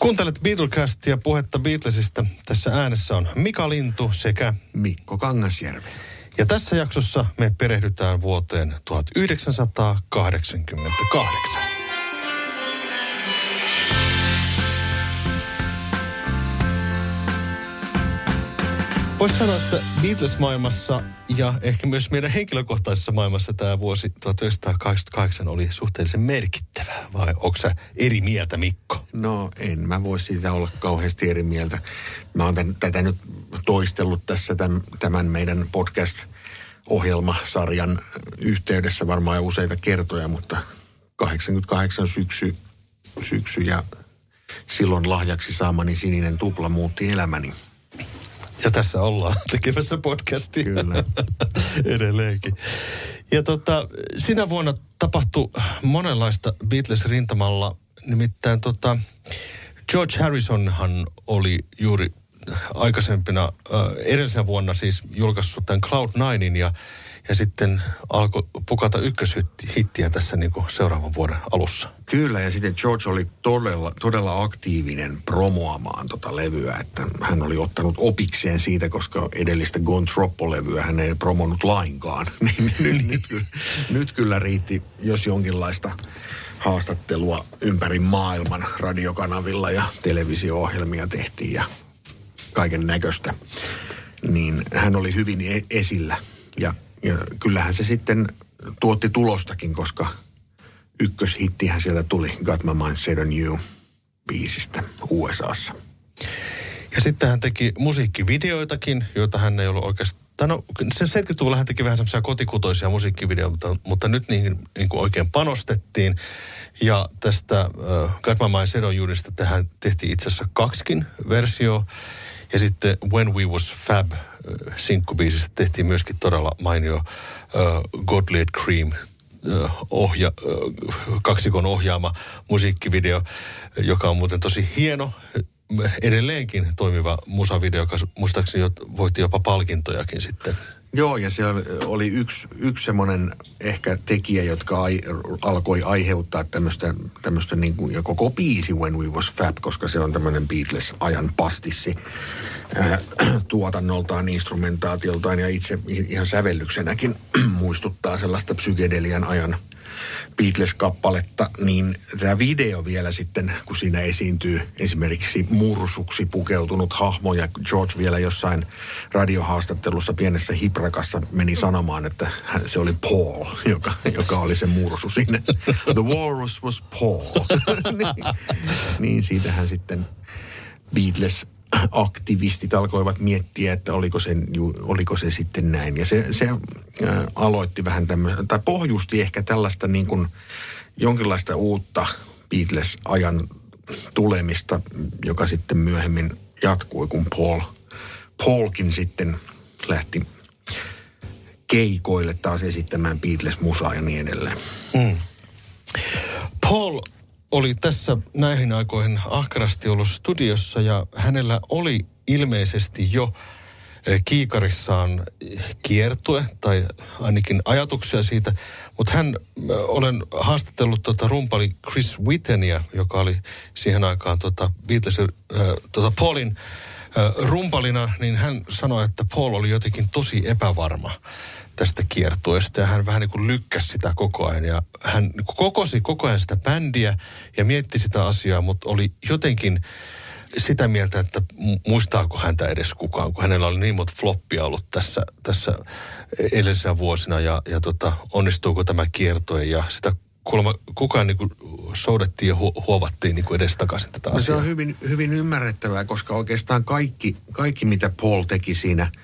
Kuuntelet Beatlecastia puhetta Beatlesista. Tässä äänessä on Mika Lintu sekä Mikko Kangasjärvi. Ja tässä jaksossa me perehdytään vuoteen 1988. Voisi sanoa, että Beatles-maailmassa ja ehkä myös meidän henkilökohtaisessa maailmassa tämä vuosi 1988 oli suhteellisen merkittävä. Vai onko sä eri mieltä, Mikko? No en mä voi siitä olla kauheasti eri mieltä. Mä oon tätä nyt toistellut tässä tämän, tämän meidän podcast-ohjelmasarjan yhteydessä varmaan jo useita kertoja, mutta 88 syksy, syksy ja silloin lahjaksi saamani sininen tupla muutti elämäni. Ja tässä ollaan tekemässä podcastia. Kyllä. Edelleenkin. Ja tota, sinä vuonna tapahtui monenlaista Beatles-rintamalla. Nimittäin tota, George Harrisonhan oli juuri aikaisempina, äh, edellisen vuonna siis julkaissut tämän Cloud Ninein ja ja sitten alkoi pukata ykköshittiä tässä niin kuin seuraavan vuoden alussa. Kyllä, ja sitten George oli todella, todella aktiivinen promoamaan tota levyä, että hän oli ottanut opikseen siitä, koska edellistä Gon Troppo-levyä hän ei promonut lainkaan. Niin nyt, nyt, nyt, nyt kyllä riitti, jos jonkinlaista haastattelua ympäri maailman radiokanavilla ja televisio-ohjelmia tehtiin ja kaiken näköistä. Niin hän oli hyvin e- esillä ja ja kyllähän se sitten tuotti tulostakin, koska ykköshittihän siellä tuli Got My Mind Set On You biisistä USAssa. Ja sitten hän teki musiikkivideoitakin, joita hän ei ollut oikeastaan... No, se 70-luvulla hän teki vähän semmoisia kotikutoisia musiikkivideoita, mutta, mutta nyt niihin niin kuin oikein panostettiin. Ja tästä uh, Got My Mind Set On tehtiin itse asiassa kaksikin versio. Ja sitten When We Was Fab sinkkubiisissä tehtiin myöskin todella mainio uh, Godly Cream ohja, kaksikon ohjaama musiikkivideo, joka on muuten tosi hieno, edelleenkin toimiva musavideo, joka muistaakseni voitti jopa palkintojakin sitten. Joo, ja se oli yksi, yksi semmoinen ehkä tekijä, jotka ai, alkoi aiheuttaa tämmöistä, tämmöistä niin kuin, ja koko biisi When We Was Fab, koska se on tämmöinen Beatles-ajan pastissi ää, tuotannoltaan, instrumentaatioltaan ja itse ihan sävellyksenäkin muistuttaa sellaista psykedelian ajan – Beatles-kappaletta, niin tämä video vielä sitten, kun siinä esiintyy esimerkiksi mursuksi pukeutunut hahmo ja George vielä jossain radiohaastattelussa pienessä hiprakassa meni sanomaan, että se oli Paul, joka, joka oli se mursu sinne. The walrus was Paul. niin, niin siitähän sitten Beatles aktivistit alkoivat miettiä, että oliko se, oliko se sitten näin. Ja se, se aloitti vähän tämmöistä, tai pohjusti ehkä tällaista niin kuin jonkinlaista uutta Beatles-ajan tulemista, joka sitten myöhemmin jatkui, kun Paul, Paulkin sitten lähti keikoille taas esittämään Beatles-musaa ja niin edelleen. Mm. Paul oli tässä näihin aikoihin ahkerasti ollut studiossa ja hänellä oli ilmeisesti jo eh, kiikarissaan kiertue tai ainakin ajatuksia siitä. Mutta hän, eh, olen haastatellut tuota rumpali Chris Wittenia, joka oli siihen aikaan tuota Beatles, äh, tuota Paulin äh, rumpalina, niin hän sanoi, että Paul oli jotenkin tosi epävarma tästä kiertueesta ja hän vähän niin kuin lykkäsi sitä koko ajan. Ja hän niin kokosi koko ajan sitä bändiä ja mietti sitä asiaa, mutta oli jotenkin sitä mieltä, että muistaako häntä edes kukaan, kun hänellä oli niin monta floppia ollut tässä, tässä edellisenä vuosina. Ja, ja tota, onnistuuko tämä kiertoe ja sitä kuulemma kukaan niin kuin soudettiin ja hu- huovattiin niin kuin edestakaisin tätä asiaa. No se on hyvin, hyvin ymmärrettävää, koska oikeastaan kaikki, kaikki mitä Paul teki siinä –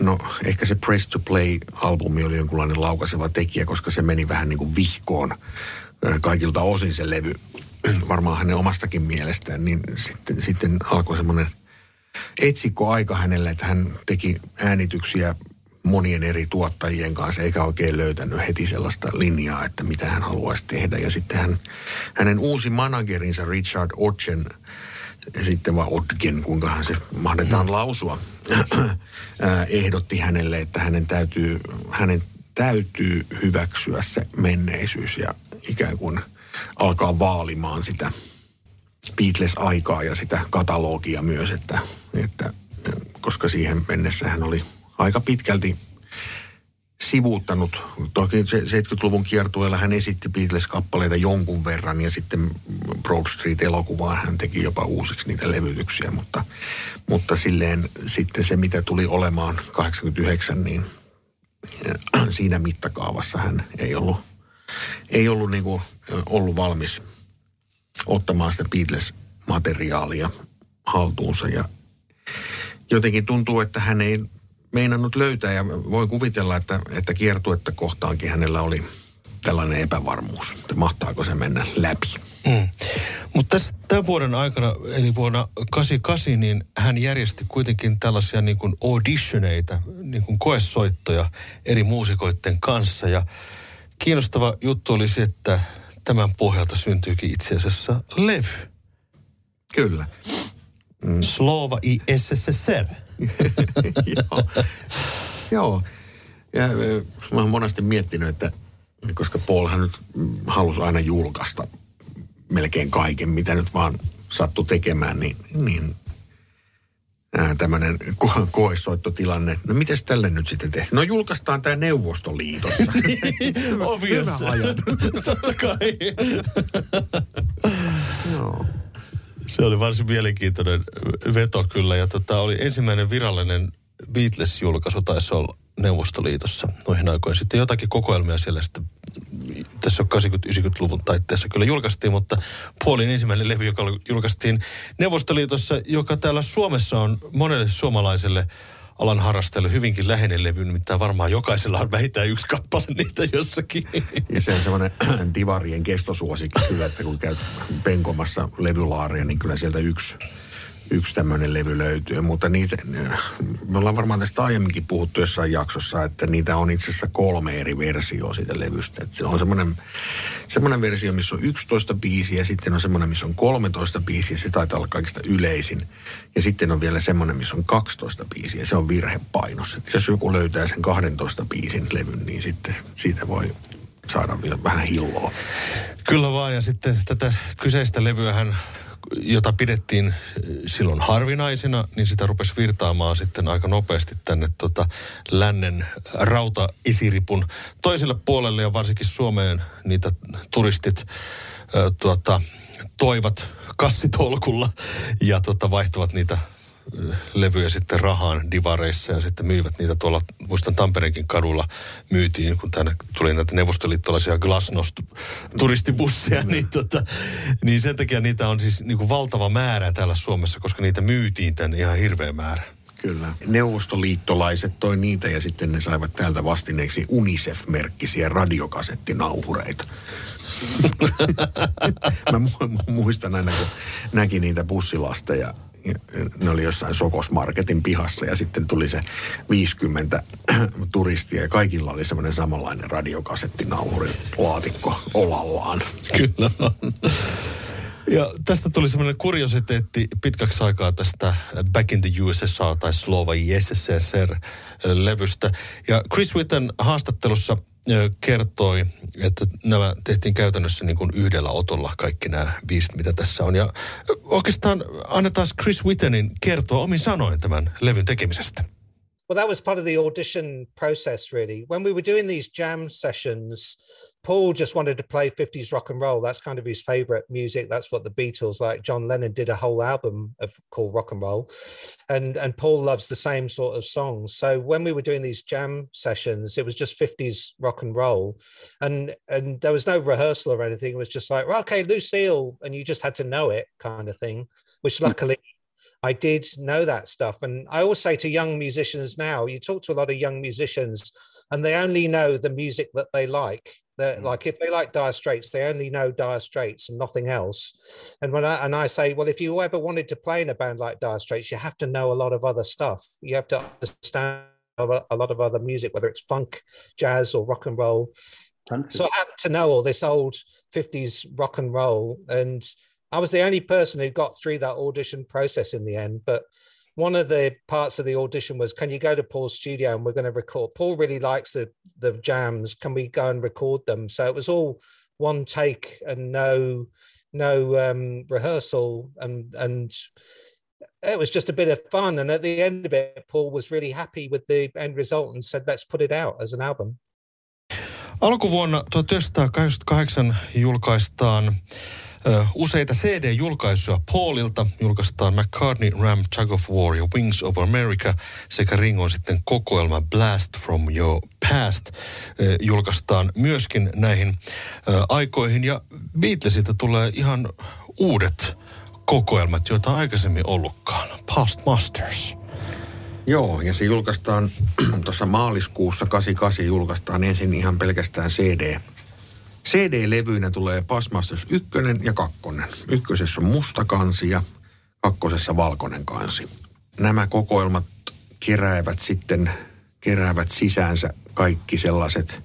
No ehkä se Press to Play-albumi oli jonkunlainen laukaiseva tekijä, koska se meni vähän niin kuin vihkoon kaikilta osin se levy. Varmaan hänen omastakin mielestään, niin sitten, sitten alkoi semmoinen etsikko aika hänelle, että hän teki äänityksiä monien eri tuottajien kanssa, eikä oikein löytänyt heti sellaista linjaa, että mitä hän haluaisi tehdä. Ja sitten hän, hänen uusi managerinsa Richard Ochen sitten vai Otgen, kuinkahan se mahdetaan mm. lausua, ehdotti hänelle, että hänen täytyy, hänen täytyy hyväksyä se menneisyys ja ikään kuin alkaa vaalimaan sitä Beatles-aikaa ja sitä katalogia myös, että, että koska siihen mennessä hän oli aika pitkälti sivuuttanut. Toki 70-luvun kiertueella hän esitti Beatles-kappaleita jonkun verran ja sitten Broad Street-elokuvaan hän teki jopa uusiksi niitä levytyksiä, mutta, mutta silleen sitten se, mitä tuli olemaan 89, niin siinä mittakaavassa hän ei ollut, ei ollut, niin kuin, ollut valmis ottamaan sitä Beatles-materiaalia haltuunsa ja jotenkin tuntuu, että hän ei meinannut löytää ja voi kuvitella, että, että kiertuetta kohtaankin hänellä oli tällainen epävarmuus, että mahtaako se mennä läpi. Mm. Mutta tämän vuoden aikana, eli vuonna 88, niin hän järjesti kuitenkin tällaisia niin kuin auditioneita, niin kuin koesoittoja eri muusikoiden kanssa. Ja kiinnostava juttu oli se, että tämän pohjalta syntyykin itse asiassa levy. Kyllä. Mm. Slova i SSSR. Joo. Joo. Ja mä oon monesti miettinyt, että koska Paulhan nyt halusi aina julkaista melkein kaiken, mitä nyt vaan sattui tekemään, niin, niin tämmöinen ko- koesoittotilanne. No miten tälle nyt sitten tehtiin? No julkaistaan tämä Neuvostoliitossa. Obvious. Totta kai. Joo. Se oli varsin mielenkiintoinen veto kyllä. Ja tota, oli ensimmäinen virallinen Beatles-julkaisu taisi olla Neuvostoliitossa noihin aikoihin. Sitten jotakin kokoelmia siellä sitten tässä 80-90-luvun taitteessa kyllä julkaistiin, mutta Paulin ensimmäinen levy, joka julkaistiin Neuvostoliitossa, joka täällä Suomessa on monelle suomalaiselle alan harrastajalle hyvinkin läheinen levy, nimittäin varmaan jokaisella on vähintään yksi kappale niitä jossakin. Ja se on semmoinen divarien kestosuosikki kyllä, että kun käyt penkomassa levylaaria, niin kyllä sieltä yksi yksi tämmöinen levy löytyy, mutta niitä, me ollaan varmaan tästä aiemminkin puhuttu jossain jaksossa, että niitä on itse asiassa kolme eri versioa siitä levystä. Että se on semmoinen, semmoinen versio, missä on 11 biisiä, sitten on semmoinen, missä on 13 biisiä, se taitaa olla kaikista yleisin. Ja sitten on vielä semmoinen, missä on 12 biisiä, se on virhepainos. Että jos joku löytää sen 12 biisin levyn, niin sitten siitä voi saada vielä vähän hilloa. Kyllä vaan, ja sitten tätä kyseistä levyähän jota pidettiin eh, silloin harvinaisena, niin sitä rupesi virtaamaan sitten aika nopeasti tänne tota lännen rautaisiripun toiselle puolelle ja varsinkin Suomeen niitä turistit ää, tuota, toivat kassitolkulla ja tota, vaihtavat niitä levyjä sitten rahaan divareissa ja sitten myivät niitä tuolla, muistan Tampereenkin kadulla myytiin, kun tänne tuli näitä neuvostoliittolaisia glasnost turistibusseja, niin, tota, niin sen takia niitä on siis niin kuin valtava määrä täällä Suomessa, koska niitä myytiin tänne ihan hirveä määrä. Kyllä. Neuvostoliittolaiset toi niitä ja sitten ne saivat täältä vastineeksi UNICEF-merkkisiä radiokasettinauhureita. Mä muistan aina, kun näki niitä bussilasteja ne oli jossain Sokosmarketin pihassa ja sitten tuli se 50 turistia ja kaikilla oli semmoinen samanlainen radiokasettinauhuri laatikko olallaan. Kyllä. Ja tästä tuli semmoinen kuriositeetti pitkäksi aikaa tästä Back in the USSR tai Slova SSSR-levystä. Ja Chris Witten haastattelussa kertoi, että nämä tehtiin käytännössä niin kuin yhdellä otolla kaikki nämä biisit, mitä tässä on. Ja oikeastaan annetaan Chris Wittenin kertoa omin sanoin tämän levyn tekemisestä. Well, that was part of the audition process, really. When we were doing these jam sessions, Paul just wanted to play 50s rock and roll. That's kind of his favorite music. That's what the Beatles like. John Lennon did a whole album of called rock and roll. And and Paul loves the same sort of songs. So when we were doing these jam sessions, it was just 50s rock and roll. And and there was no rehearsal or anything. It was just like, well, okay, Lucille, and you just had to know it kind of thing, which luckily I did know that stuff. And I always say to young musicians now, you talk to a lot of young musicians and they only know the music that they like. They're, mm. Like if they like Dire Straits, they only know Dire Straits and nothing else. And when I and I say, well, if you ever wanted to play in a band like Dire Straits, you have to know a lot of other stuff. You have to understand a lot of other music, whether it's funk, jazz, or rock and roll. Country. So I happen to know all this old 50s rock and roll. And I was the only person who got through that audition process in the end. But one of the parts of the audition was, can you go to Paul's studio and we're going to record? Paul really likes the the jams. Can we go and record them? So it was all one take and no no um, rehearsal, and and it was just a bit of fun. And at the end of it, Paul was really happy with the end result and said, "Let's put it out as an album." Alkuvuonna 1988 julkaistaan Useita CD-julkaisuja Paulilta julkaistaan McCartney, Ram, Tug of War ja Wings of America sekä Ringon sitten kokoelma Blast from Your Past julkaistaan myöskin näihin aikoihin. Ja Beatlesilta tulee ihan uudet kokoelmat, joita aikaisemmin ollutkaan. Past Masters. Joo, ja se julkaistaan tuossa maaliskuussa 88 julkaistaan ensin ihan pelkästään CD CD-levyinä tulee Passmasters 1 ja 2. Ykkösessä on musta kansi ja kakkosessa valkoinen kansi. Nämä kokoelmat keräävät sitten keräävät sisäänsä kaikki sellaiset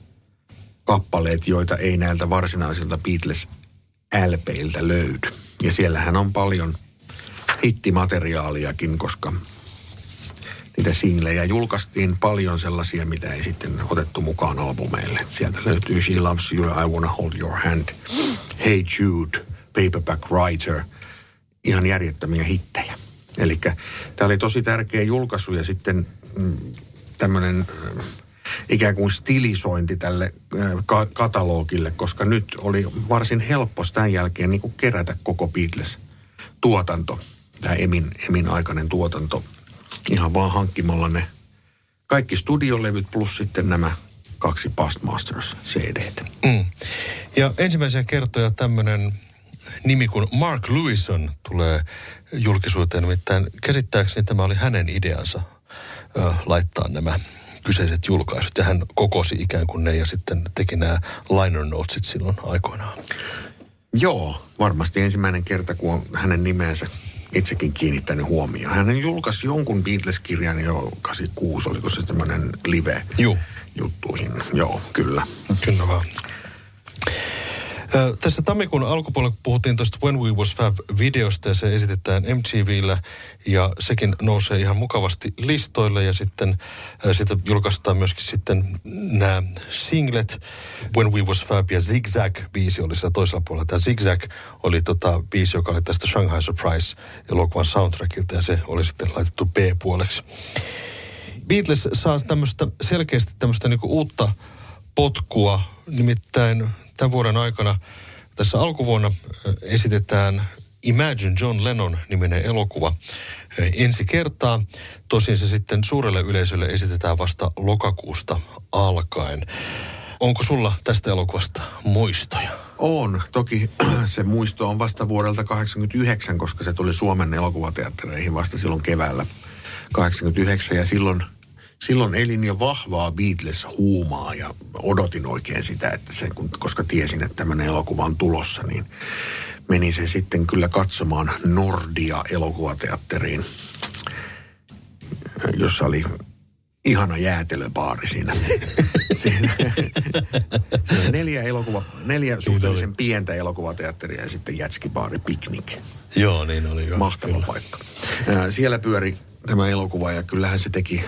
kappaleet, joita ei näiltä varsinaisilta Beatles LPiltä löydy. Ja siellähän on paljon hittimateriaaliakin, koska niitä singlejä. Julkaistiin paljon sellaisia, mitä ei sitten otettu mukaan albumeille. Sieltä löytyy She Loves You, I Wanna Hold Your Hand, Hey Jude, Paperback Writer, ihan järjettömiä hittejä. Eli tämä oli tosi tärkeä julkaisu ja sitten mm, tämmöinen äh, ikään kuin stilisointi tälle äh, ka- katalogille, koska nyt oli varsin helppo tämän jälkeen niin kuin kerätä koko Beatles-tuotanto, tämä Emin, Emin aikainen tuotanto ihan vaan hankkimalla ne kaikki studiolevyt plus sitten nämä kaksi Past Masters cd mm. Ja ensimmäisiä kertoja tämmöinen nimi kuin Mark Lewison tulee julkisuuteen. Nimittäin käsittääkseni tämä oli hänen ideansa ö, laittaa nämä kyseiset julkaisut. Ja hän kokosi ikään kuin ne ja sitten teki nämä liner notesit silloin aikoinaan. Joo, varmasti ensimmäinen kerta, kun on hänen nimensä itsekin kiinnittänyt huomioon. Hän julkaisi jonkun Beatles-kirjan jo 86, oliko se tämmöinen live juttuihin. Joo, kyllä. Kyllä vaan. Tässä tammikuun alkupuolella puhuttiin tuosta When We Was Fab-videosta ja se esitetään MTVllä ja sekin nousee ihan mukavasti listoille ja sitten sitä julkaistaan myöskin sitten nämä singlet When We Was Fab ja Zigzag biisi oli siellä toisella puolella. Tämä Zigzag oli tota biisi, joka oli tästä Shanghai Surprise elokuvan soundtrackilta ja se oli sitten laitettu B-puoleksi. Beatles saa tämmöistä selkeästi tämmöistä niinku uutta potkua, nimittäin tämän vuoden aikana tässä alkuvuonna esitetään Imagine John Lennon niminen elokuva ensi kertaa. Tosin se sitten suurelle yleisölle esitetään vasta lokakuusta alkaen. Onko sulla tästä elokuvasta muistoja? On. Toki se muisto on vasta vuodelta 89, koska se tuli Suomen elokuvateattereihin vasta silloin keväällä 89. Ja silloin silloin elin jo vahvaa Beatles-huumaa ja odotin oikein sitä, että se, kun, koska tiesin, että tämmöinen elokuva on tulossa, niin meni se sitten kyllä katsomaan Nordia elokuvateatteriin, jossa oli ihana jäätelöbaari siinä. siinä, siinä neljä, elokuva, neljä suhteellisen pientä elokuvateatteria ja sitten jätskibaari Picnic. Joo, niin oli. Jo, Mahtava kyllä. paikka. Siellä pyöri tämä elokuva ja kyllähän se teki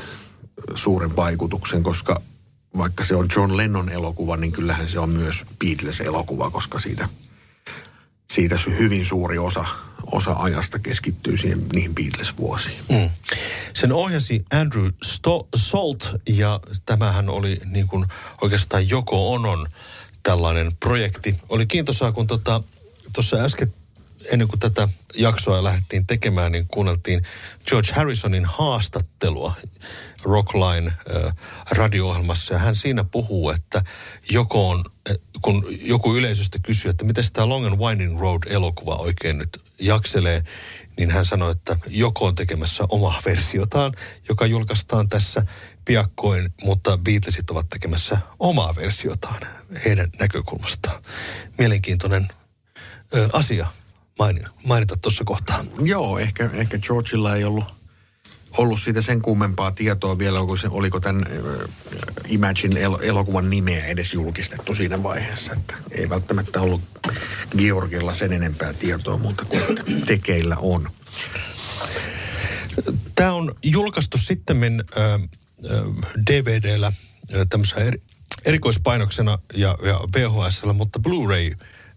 suuren vaikutuksen, koska vaikka se on John Lennon elokuva, niin kyllähän se on myös Beatles-elokuva, koska siitä, siitä hyvin suuri osa, osa ajasta keskittyy siihen, niihin Beatles-vuosiin. Mm. Sen ohjasi Andrew Sto- Salt ja tämähän oli niin kuin oikeastaan Joko Onon tällainen projekti. Oli kiintosaa, kun tuossa tota, äsken ennen kuin tätä jaksoa lähdettiin tekemään, niin kuunneltiin George Harrisonin haastattelua Rockline radio-ohjelmassa. Ja hän siinä puhuu, että joko on, kun joku yleisöstä kysyy, että miten tämä Long and Winding Road-elokuva oikein nyt jakselee, niin hän sanoi, että joko on tekemässä omaa versiotaan, joka julkaistaan tässä piakkoin, mutta Beatlesit ovat tekemässä omaa versiotaan heidän näkökulmastaan. Mielenkiintoinen ö, asia mainita tuossa kohtaa. Joo, ehkä, ehkä Georgeilla ei ollut, ollut siitä sen kummempaa tietoa vielä, oliko, se, oliko tämän äh, Imagine elokuvan nimeä edes julkistettu siinä vaiheessa. Että ei välttämättä ollut Georgilla sen enempää tietoa muuta kuin tekeillä on. Tämä on julkaistu sitten äh, DVDllä tämmöisenä eri, erikoispainoksena ja, ja VHSllä, mutta Blu-ray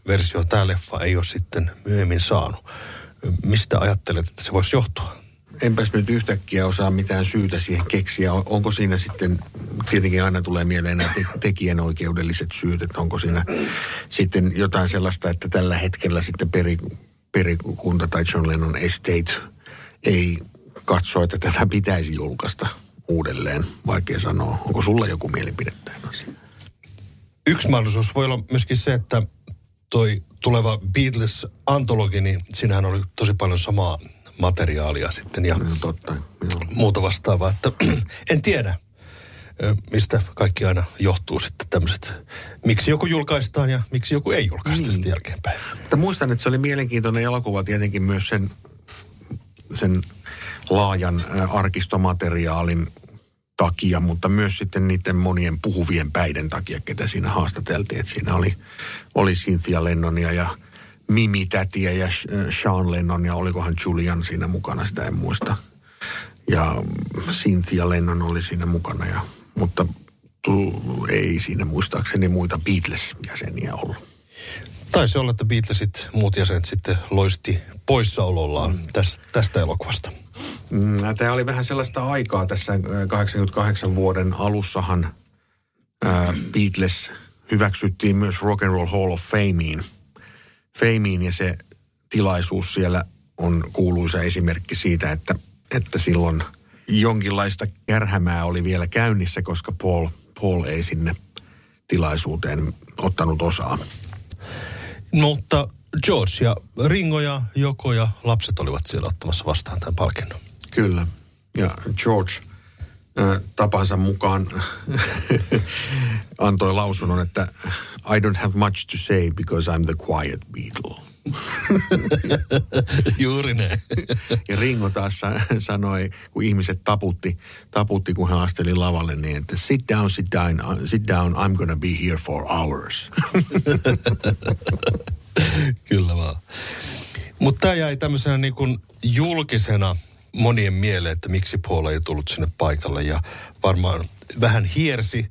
versio tämä leffa ei ole sitten myöhemmin saanut. Mistä ajattelet, että se voisi johtua? enpäs nyt yhtäkkiä osaa mitään syytä siihen keksiä. Onko siinä sitten, tietenkin aina tulee mieleen nämä te- tekijänoikeudelliset syyt, että onko siinä sitten jotain sellaista, että tällä hetkellä sitten peri, perikunta tai John Lennon Estate ei katso, että tätä pitäisi julkaista uudelleen. Vaikea sanoa. Onko sulla joku mielipide tähän asiaan? Yksi mahdollisuus voi olla myöskin se, että toi tuleva Beatles-antologi, niin siinähän oli tosi paljon samaa materiaalia sitten ja No, totta. Joo. muuta vastaavaa. Että, en tiedä, mistä kaikki aina johtuu sitten tämmöiset, miksi joku julkaistaan ja miksi joku ei julkaista Niin. sitten jälkeenpäin. Mutta muistan, että se oli mielenkiintoinen elokuva tietenkin myös sen, sen laajan arkistomateriaalin takia, mutta myös sitten niiden monien puhuvien päiden takia, ketä siinä haastateltiin. Että siinä oli, oli Cynthia Lennonia ja Mimi Tätiä ja Sean Lennon ja olikohan Julian siinä mukana, sitä en muista. Ja Cynthia Lennon oli siinä mukana, ja, mutta tu, ei siinä muistaakseni muita Beatles-jäseniä ollut. Taisi olla, että Beatlesit muut jäsenet sitten loisti poissaolollaan tästä, tästä elokuvasta. Mm, Tämä oli vähän sellaista aikaa tässä äh, 88 vuoden alussahan ää, Beatles hyväksyttiin myös Rock and Roll Hall of Fameen. Fameen ja se tilaisuus siellä on kuuluisa esimerkki siitä, että, että silloin jonkinlaista kärhämää oli vielä käynnissä, koska Paul, Paul ei sinne tilaisuuteen ottanut osaa. Mutta George ja Ringo ja Joko ja lapset olivat siellä ottamassa vastaan tämän palkinnon. Kyllä. Ja George äh, tapansa mukaan antoi lausunnon, että I don't have much to say because I'm the quiet Beatle. Juuri näin. Ja Ringo taas sa- sanoi, kun ihmiset taputti, taputti kun hän asteli lavalle, niin että sit down, sit down, uh, sit down, I'm gonna be here for hours. Kyllä vaan. Mutta tämä jäi tämmöisenä niin kuin julkisena monien mieleen, että miksi Paul ei tullut sinne paikalle. Ja varmaan vähän hiersi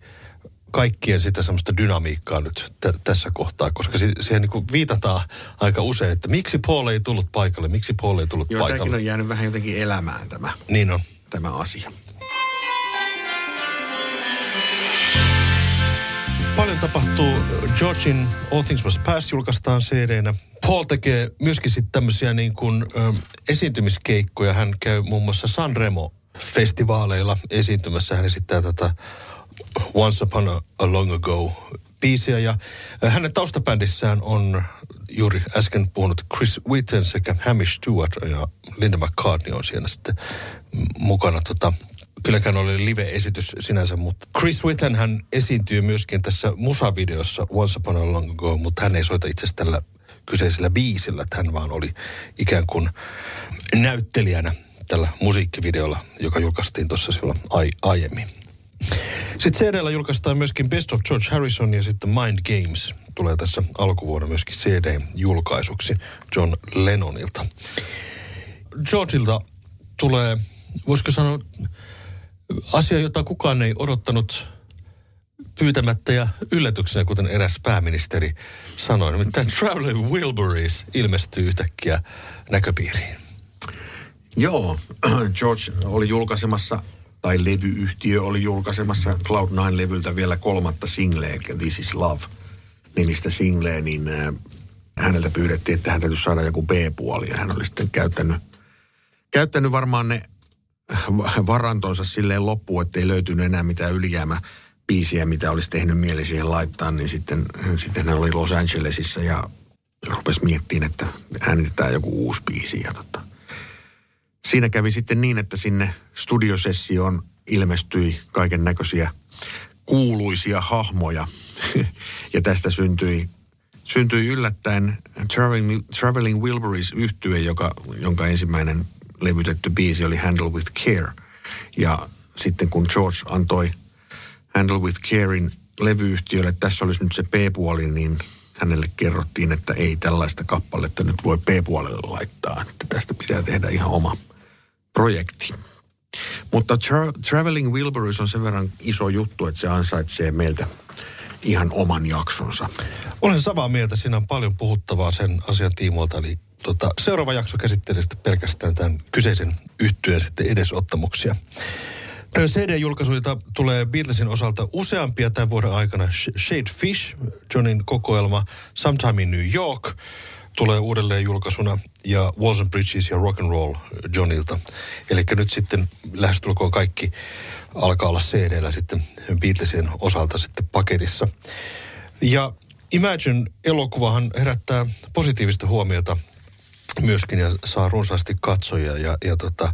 kaikkien sitä semmoista dynamiikkaa nyt t- tässä kohtaa, koska si- siihen niin viitataan aika usein, että miksi Paul ei tullut paikalle, miksi Paul ei tullut Joo, tämäkin paikalle. on jäänyt vähän jotenkin elämään tämä, Niin on. tämä asia. Paljon tapahtuu. Georgin All Things Must Pass julkaistaan cd Paul tekee myöskin sitten tämmöisiä niin kuin, ö, esiintymiskeikkoja. Hän käy muun muassa Sanremo-festivaaleilla esiintymässä. Hän esittää tätä Once Upon a, a Long Ago biisiä. Ja hänen taustabändissään on juuri äsken puhunut Chris Witten sekä Hamish Stewart ja Linda McCartney on siellä sitten mukana tota, kylläkään oli live-esitys sinänsä, mutta Chris Witten hän esiintyy myöskin tässä musavideossa Once Upon a Long Ago, mutta hän ei soita itse tällä kyseisellä biisillä, että hän vaan oli ikään kuin näyttelijänä tällä musiikkivideolla, joka julkaistiin tuossa silloin ai- aiemmin. Sitten CD-llä julkaistaan myöskin Best of George Harrison ja sitten Mind Games tulee tässä alkuvuonna myöskin CD-julkaisuksi John Lennonilta. Georgeilta tulee, voisiko sanoa, asia, jota kukaan ei odottanut pyytämättä ja yllätyksenä, kuten eräs pääministeri sanoi. Nimittäin Traveling Wilburys ilmestyy yhtäkkiä näköpiiriin. Joo, George oli julkaisemassa, tai levyyhtiö oli julkaisemassa Cloud9-levyltä vielä kolmatta singleä, eli This is Love nimistä singleä, niin äh, häneltä pyydettiin, että hän täytyisi saada joku B-puoli, ja hän oli sitten käyttänyt, käyttänyt varmaan ne varantonsa silleen loppuun, ettei löytynyt enää mitään ylijäämä biisiä, mitä olisi tehnyt mieli siihen laittaa, niin sitten, sitten hän oli Los Angelesissa ja rupesi miettimään, että äänitetään joku uusi biisi ja tota, siinä kävi sitten niin, että sinne studiosessioon ilmestyi kaiken näköisiä kuuluisia hahmoja. ja tästä syntyi, syntyi yllättäen Traveling, Traveling Wilburys yhtye, joka, jonka ensimmäinen levytetty biisi oli Handle with Care. Ja sitten kun George antoi Handle with Carein levyyhtiölle, että tässä olisi nyt se B-puoli, niin hänelle kerrottiin, että ei tällaista kappaletta nyt voi B-puolelle laittaa. Että tästä pitää tehdä ihan oma projekti. Mutta Tra- Traveling Wilburys on sen verran iso juttu, että se ansaitsee meiltä ihan oman jaksonsa. Olen samaa mieltä, siinä on paljon puhuttavaa sen asian tiimoilta, eli tota, seuraava jakso käsittelee sitten pelkästään tämän kyseisen yhtyeen sitten edesottamuksia. CD-julkaisuita tulee Beatlesin osalta useampia tämän vuoden aikana. Shade Fish, Johnin kokoelma, Sometime in New York tulee uudelleen julkaisuna ja Walls and Bridges ja Rock and Roll Johnilta. Eli nyt sitten lähestulkoon kaikki alkaa olla CD-llä sitten Beatlesin osalta sitten paketissa. Ja Imagine-elokuvahan herättää positiivista huomiota myöskin ja saa runsaasti katsojia ja, ja tota,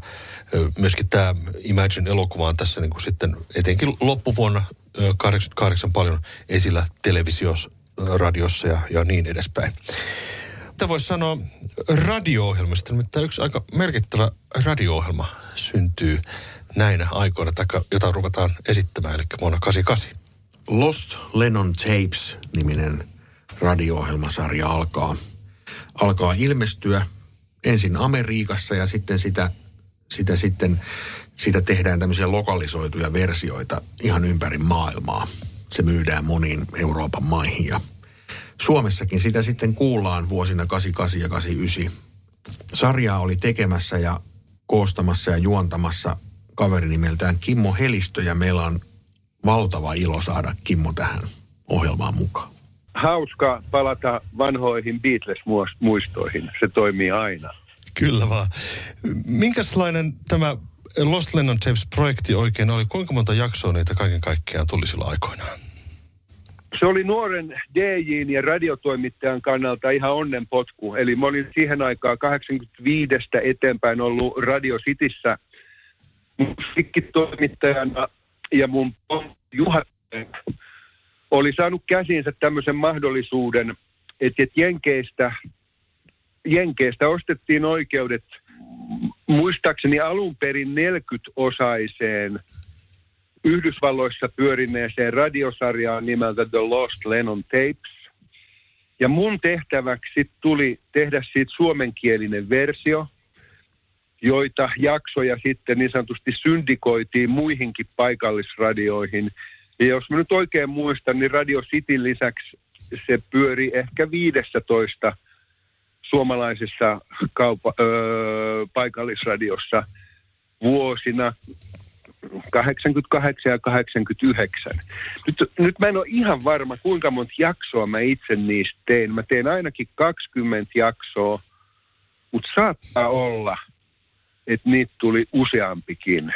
myöskin tämä Imagine-elokuva on tässä niin kuin sitten etenkin loppuvuonna 88 paljon esillä televisiossa, radiossa ja, ja niin edespäin. Mitä voisi sanoa radio-ohjelmista? Nimittäin yksi aika merkittävä radio-ohjelma syntyy näinä aikoina, jota ruvetaan esittämään, eli vuonna 88. Lost Lennon Tapes-niminen radio-ohjelmasarja alkaa, alkaa ilmestyä ensin Amerikassa ja sitten sitä, sitä sitten sitä tehdään tämmöisiä lokalisoituja versioita ihan ympäri maailmaa. Se myydään moniin Euroopan maihin ja Suomessakin sitä sitten kuullaan vuosina 88 ja 89. Sarjaa oli tekemässä ja koostamassa ja juontamassa kaveri nimeltään Kimmo Helistö ja meillä on valtava ilo saada Kimmo tähän ohjelmaan mukaan. Hauska palata vanhoihin Beatles-muistoihin. Se toimii aina. Kyllä vaan. Minkälainen tämä Lost Lennon Tapes-projekti oikein oli? Kuinka monta jaksoa niitä kaiken kaikkiaan tuli sillä aikoinaan? Se oli nuoren DJin ja radiotoimittajan kannalta ihan onnenpotku. Eli mä olin siihen aikaan 85 eteenpäin ollut Radio Cityssä musiikkitoimittajana ja mun Juha oli saanut käsinsä tämmöisen mahdollisuuden, että Jenkeistä, Jenkeistä ostettiin oikeudet muistaakseni alun perin 40-osaiseen Yhdysvalloissa pyörineeseen radiosarjaan nimeltä The Lost Lennon Tapes. Ja mun tehtäväksi tuli tehdä siitä suomenkielinen versio, joita jaksoja sitten niin sanotusti syndikoitiin muihinkin paikallisradioihin. Ja jos mä nyt oikein muistan, niin Radio City lisäksi se pyöri ehkä 15 suomalaisessa kaupa, öö, paikallisradiossa vuosina 88 ja 89. Nyt, nyt mä en ole ihan varma, kuinka monta jaksoa mä itse niistä tein. Mä tein ainakin 20 jaksoa, mutta saattaa olla – että niitä tuli useampikin.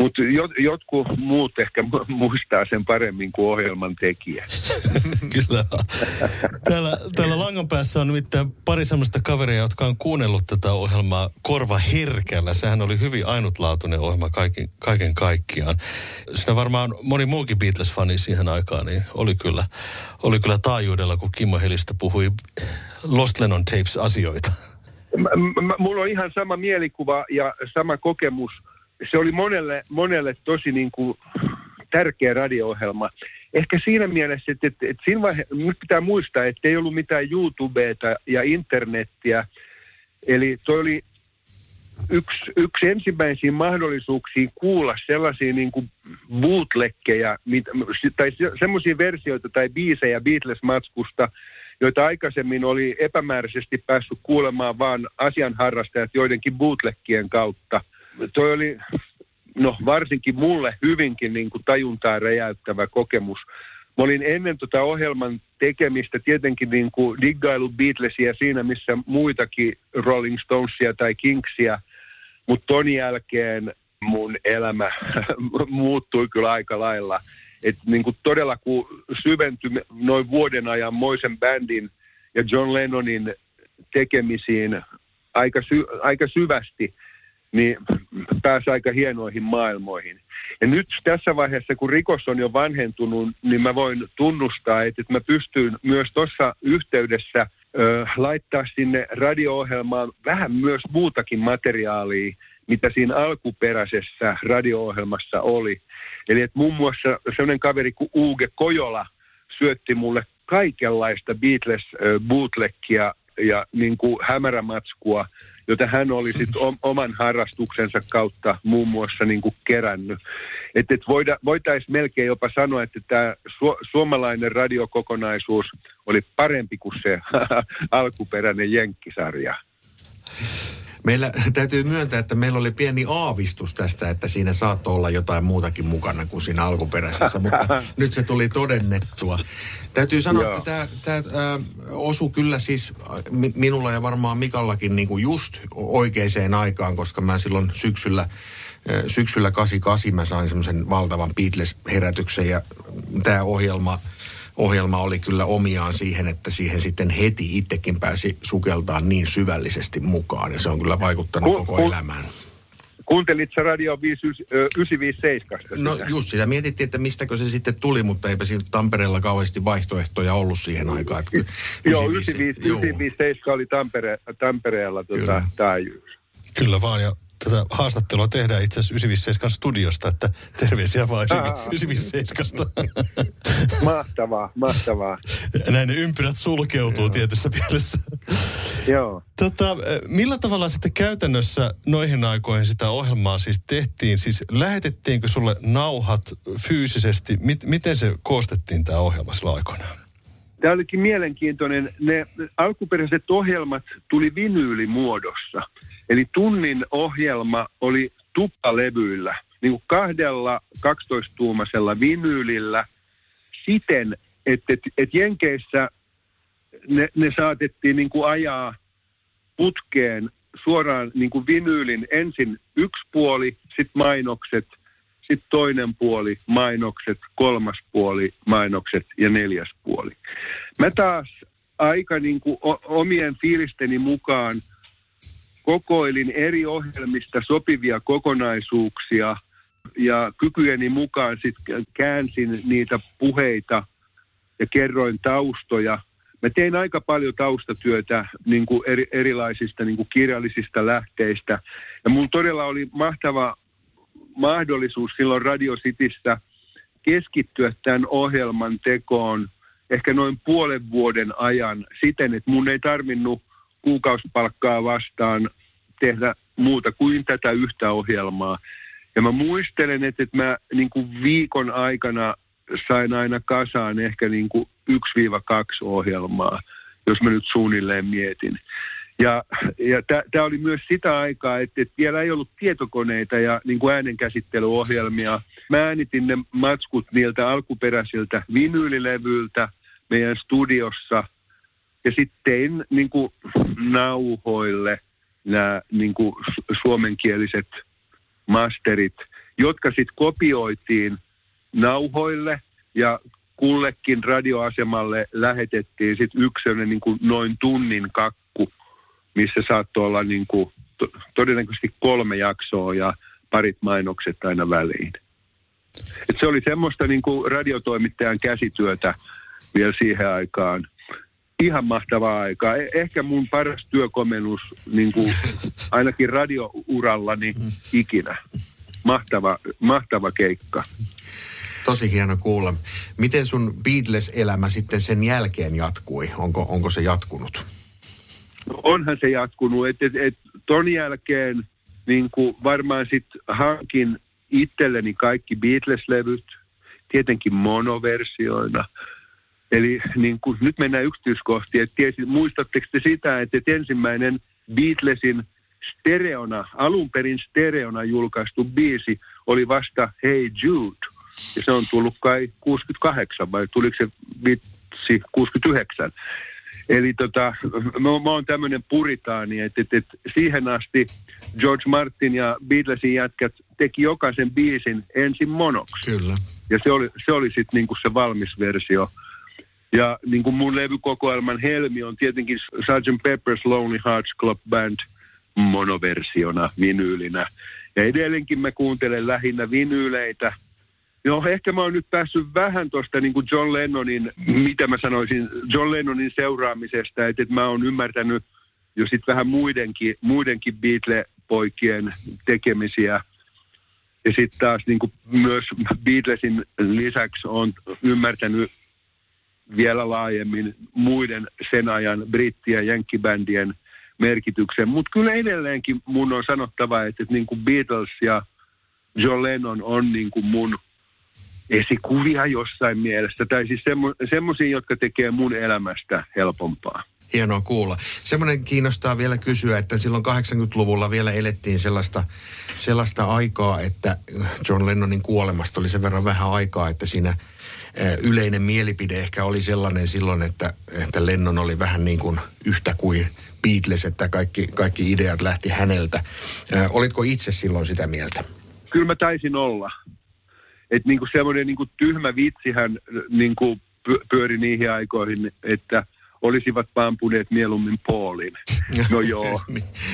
Mutta jot, jotkut muut ehkä muistaa sen paremmin kuin ohjelman tekijä. Kyllä. Täällä, täällä langan päässä on nimittäin pari sellaista kaveria, jotka on kuunnellut tätä ohjelmaa korva herkällä. Sehän oli hyvin ainutlaatuinen ohjelma kaiken, kaiken kaikkiaan. Siinä varmaan moni muukin Beatles-fani siihen aikaan, niin oli kyllä, oli kyllä taajuudella, kun Kimmo Helistä puhui Lost Lennon Tapes-asioita. Mulla on ihan sama mielikuva ja sama kokemus. Se oli monelle, monelle tosi niin kuin tärkeä radio-ohjelma. Ehkä siinä mielessä, että, että, että siinä vaihe, nyt pitää muistaa, että ei ollut mitään YouTubeta ja internettiä. Eli toi oli yksi, yksi ensimmäisiä mahdollisuuksia kuulla sellaisia niin kuin bootleggejä, tai semmoisia versioita tai biisejä Beatles-matskusta, joita aikaisemmin oli epämääräisesti päässyt kuulemaan vain asianharrastajat joidenkin bootleggien kautta. Toi oli no varsinkin mulle hyvinkin niin kuin tajuntaa räjäyttävä kokemus. Mä olin ennen tota ohjelman tekemistä tietenkin niin kuin diggailu Beatlesia siinä, missä muitakin Rolling Stonesia tai Kingsia, mutta ton jälkeen mun elämä muuttui kyllä aika lailla – että niin kuin todella kun syventyi noin vuoden ajan Moisen bändin ja John Lennonin tekemisiin aika, sy- aika syvästi, niin pääsi aika hienoihin maailmoihin. Ja nyt tässä vaiheessa, kun rikos on jo vanhentunut, niin mä voin tunnustaa, että, mä pystyn myös tuossa yhteydessä ö, laittaa sinne radio-ohjelmaan vähän myös muutakin materiaalia, mitä siinä alkuperäisessä radio-ohjelmassa oli. Eli että muun muassa sellainen kaveri kuin Uge Kojola syötti mulle kaikenlaista Beatles bootlegia ja niin kuin hämärämatskua, jota hän oli sit oman harrastuksensa kautta muun muassa niin kuin kerännyt. Että et voitaisiin melkein jopa sanoa, että tämä su, suomalainen radiokokonaisuus oli parempi kuin se alkuperäinen jenkkisarja. Meillä täytyy myöntää, että meillä oli pieni aavistus tästä, että siinä saattoi olla jotain muutakin mukana kuin siinä alkuperäisessä, mutta nyt se tuli todennettua. Täytyy sanoa, Joo. että tämä, tämä äh, osui kyllä siis minulla ja varmaan Mikallakin niin kuin just oikeaan aikaan, koska mä silloin syksyllä syksyllä 88 mä sain semmoisen valtavan Beatles-herätyksen ja tämä ohjelma – ohjelma oli kyllä omiaan siihen, että siihen sitten heti itsekin pääsi sukeltaan niin syvällisesti mukaan. Ja se on kyllä vaikuttanut ku, koko elämään. Kuuntelit sä Radio 957? No just sitä mietittiin, että mistäkö se sitten tuli, mutta eipä siinä Tampereella kauheasti vaihtoehtoja ollut siihen aikaan. Että joo, 957 oli Tampere, Tampereella tuota, taajuus. Kyllä vaan, ja tätä haastattelua tehdään itse asiassa 957 studiosta, että terveisiä vaan 957. mahtavaa, mahtavaa. Näin ne ympyrät sulkeutuu Joo. tietyssä mielessä. Joo. Tota, millä tavalla sitten käytännössä noihin aikoihin sitä ohjelmaa siis tehtiin? Siis lähetettiinkö sulle nauhat fyysisesti? Mit, miten se koostettiin tämä ohjelma silloin aikoinaan? Tämä olikin mielenkiintoinen. Ne alkuperäiset ohjelmat tuli vinyylimuodossa. Eli tunnin ohjelma oli tuppalevyillä, niin kuin kahdella 12-tuumaisella vinyylillä siten, että et, et Jenkeissä ne, ne saatettiin niin kuin ajaa putkeen suoraan niin kuin vinyylin ensin yksi puoli, sitten mainokset, sitten toinen puoli, mainokset, kolmas puoli, mainokset ja neljäs puoli. Mä taas aika niin kuin omien fiilisteni mukaan kokoilin eri ohjelmista sopivia kokonaisuuksia ja kykyjeni mukaan sitten käänsin niitä puheita ja kerroin taustoja. Mä tein aika paljon taustatyötä niin kuin eri, erilaisista niin kuin kirjallisista lähteistä. Ja mun todella oli mahtava mahdollisuus silloin Radio Cityssä keskittyä tämän ohjelman tekoon ehkä noin puolen vuoden ajan siten, että mun ei tarvinnut kuukausipalkkaa vastaan tehdä muuta kuin tätä yhtä ohjelmaa. Ja mä muistelen, että, että mä niin kuin viikon aikana sain aina kasaan ehkä niin kuin 1-2 ohjelmaa, jos mä nyt suunnilleen mietin. Ja, ja tämä oli myös sitä aikaa, että, että vielä ei ollut tietokoneita ja niin kuin äänenkäsittelyohjelmia. Mä äänitin ne matskut niiltä alkuperäisiltä vinyylilevyiltä meidän studiossa. Ja sitten tein niin kuin nauhoille nämä niin kuin suomenkieliset masterit, jotka sitten kopioitiin nauhoille ja kullekin radioasemalle lähetettiin sitten yksi niin kuin noin tunnin kakku missä saattoi olla niin kuin to, todennäköisesti kolme jaksoa ja parit mainokset aina väliin. Et se oli semmoista niin kuin radiotoimittajan käsityötä vielä siihen aikaan. Ihan mahtavaa aikaa. E- ehkä mun paras työkomennus niin kuin ainakin radiourallani ikinä. Mahtava, mahtava keikka. Tosi hieno kuulla. Miten sun Beatles-elämä sitten sen jälkeen jatkui? Onko, onko se jatkunut? onhan se jatkunut. Et, et, et ton jälkeen niin kuin varmaan sitten hankin itselleni kaikki Beatles-levyt, tietenkin monoversioina. Eli niin kuin, nyt mennään yksityiskohtiin, että tiesi, muistatteko te sitä, että, että ensimmäinen Beatlesin stereona, alun perin stereona julkaistu biisi oli vasta Hey Jude. Ja se on tullut kai 68 vai tuliko se vitsi 69. Eli tota, mä, mä oon tämmöinen puritaani, että, että, että siihen asti George Martin ja Beatlesin jätkät teki jokaisen biisin ensin monoksi. Kyllä. Ja se oli, se oli sitten niinku se valmis versio. Ja niin kuin mun levykokoelman helmi on tietenkin Sgt. Pepper's Lonely Hearts Club Band monoversiona, vinyylinä. Ja edelleenkin mä kuuntelen lähinnä vinyyleitä – Joo, ehkä mä oon nyt päässyt vähän tuosta niin kuin John Lennonin, mitä mä sanoisin, John Lennonin seuraamisesta, että, että mä oon ymmärtänyt jo sitten vähän muidenkin, muidenkin Beatle-poikien tekemisiä. Ja sitten taas niin kuin myös Beatlesin lisäksi on ymmärtänyt vielä laajemmin muiden sen ajan britti- ja jenkkibändien merkityksen. Mutta kyllä edelleenkin mun on sanottava, että, että niin kuin Beatles ja John Lennon on niin kuin mun esikuvia jossain mielessä, tai siis semmoisia, jotka tekee mun elämästä helpompaa. Hienoa kuulla. Semmoinen kiinnostaa vielä kysyä, että silloin 80-luvulla vielä elettiin sellaista, sellaista aikaa, että John Lennonin kuolemasta oli sen verran vähän aikaa, että siinä yleinen mielipide ehkä oli sellainen silloin, että, että Lennon oli vähän niin kuin yhtä kuin Beatles, että kaikki, kaikki ideat lähti häneltä. Olitko itse silloin sitä mieltä? Kyllä mä taisin olla. Että niinku semmoinen niinku tyhmä vitsihän niinku pyöri niihin aikoihin, että olisivat pampuneet mieluummin Paulin. No joo,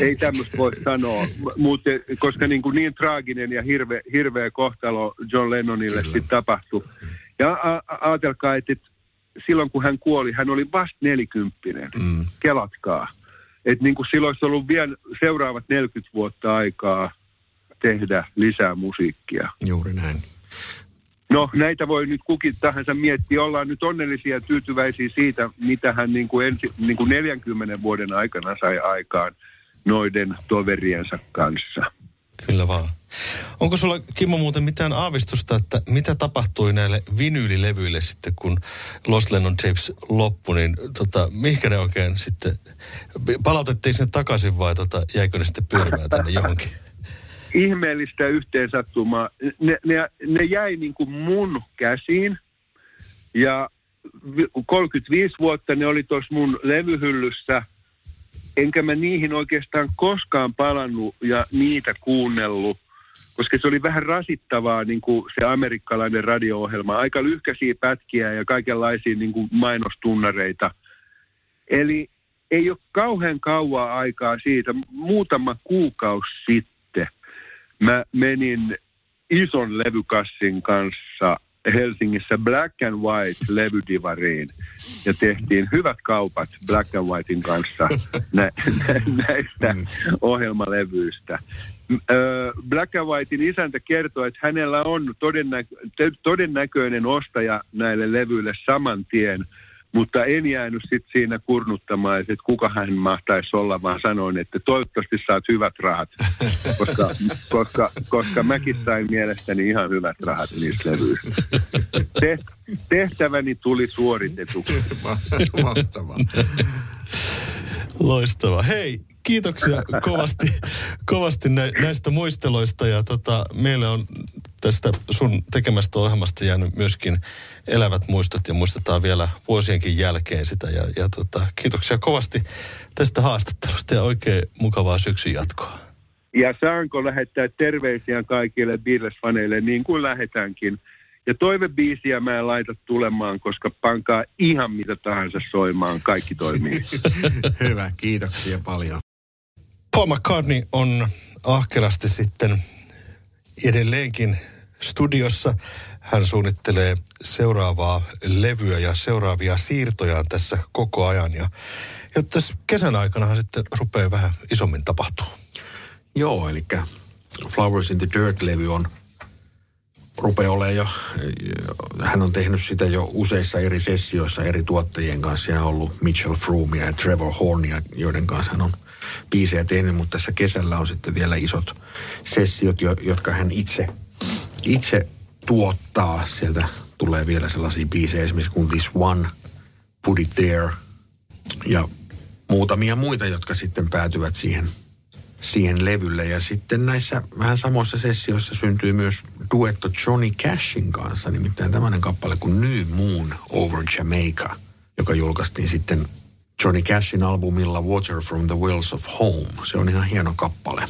ei tämmöistä voi sanoa, mutta koska niin, kuin niin traaginen ja hirveä, hirveä kohtalo John Lennonille sitten tapahtui. Ja ajatelkaa, että silloin kun hän kuoli, hän oli vasta nelikymppinen. Mm. Kelatkaa. Että niin kuin silloin olisi ollut vielä seuraavat 40 vuotta aikaa tehdä lisää musiikkia. Juuri näin. No näitä voi nyt kukin tahansa miettiä. Ollaan nyt onnellisia ja tyytyväisiä siitä, mitä hän niin kuin ensi, niin kuin 40 vuoden aikana sai aikaan noiden toveriensa kanssa. Kyllä vaan. Onko sulla, Kimmo, muuten mitään aavistusta, että mitä tapahtui näille vinyylilevyille sitten, kun Lost Lennon Tapes loppui, niin tota, mihinkä ne oikein sitten, palautettiin ne takaisin vai tota, jäikö ne sitten pyörimään tänne johonkin? ihmeellistä yhteensattumaa. Ne, ne, ne jäi niin kuin mun käsiin ja 35 vuotta ne oli tuossa mun levyhyllyssä, enkä mä niihin oikeastaan koskaan palannut ja niitä kuunnellut, koska se oli vähän rasittavaa niin kuin se amerikkalainen radio-ohjelma. Aika lyhkäisiä pätkiä ja kaikenlaisia niin kuin mainostunnareita. Eli ei ole kauhean kauaa aikaa siitä, muutama kuukausi sitten Mä menin ison levykassin kanssa Helsingissä Black and White levydivariin ja tehtiin hyvät kaupat Black and Whitein kanssa nä- nä- näistä ohjelmalevyistä. Black and Whitein isäntä kertoi, että hänellä on todennäkö- todennäköinen ostaja näille levyille saman tien – mutta en jäänyt sitten siinä kurnuttamaan, että kuka hän mahtaisi olla, vaan sanoin, että toivottavasti saat hyvät rahat, koska, koska, koska mäkin sain mielestäni ihan hyvät rahat niistä levyistä. Te, tehtäväni tuli suoritetuksi. Mahtavaa. Loistava. Hei, kiitoksia kovasti, kovasti näistä muisteloista ja tota, meille on tästä sun tekemästä ohjelmasta jäänyt myöskin elävät muistot ja muistetaan vielä vuosienkin jälkeen sitä. Ja, ja tota, kiitoksia kovasti tästä haastattelusta ja oikein mukavaa syksyn jatkoa. Ja saanko lähettää terveisiä kaikille Beatles-faneille niin kuin lähetäänkin. Ja toivebiisiä mä en laita tulemaan, koska pankaa ihan mitä tahansa soimaan. Kaikki toimii. Hyvä, kiitoksia paljon. Paul McCartney on ahkerasti sitten edelleenkin studiossa. Hän suunnittelee seuraavaa levyä ja seuraavia siirtoja tässä koko ajan. Ja, ja tässä kesän aikana sitten rupeaa vähän isommin tapahtuu. Joo, eli Flowers in the Dirt-levy on rupeaa olemaan jo, hän on tehnyt sitä jo useissa eri sessioissa eri tuottajien kanssa. Ja on ollut Mitchell Froomea ja Trevor Hornia, joiden kanssa hän on biisejä tehnyt, mutta tässä kesällä on sitten vielä isot sessiot, jotka hän itse, itse tuottaa. Sieltä tulee vielä sellaisia biisejä esimerkiksi kuin This One, Put It There ja muutamia muita, jotka sitten päätyvät siihen, siihen levylle. Ja sitten näissä vähän samoissa sessioissa syntyy myös duetto Johnny Cashin kanssa, nimittäin tämmöinen kappale kuin New Moon Over Jamaica, joka julkaistiin sitten Johnny Cashin albumilla Water from the Wells of Home. Se on ihan hieno kappale.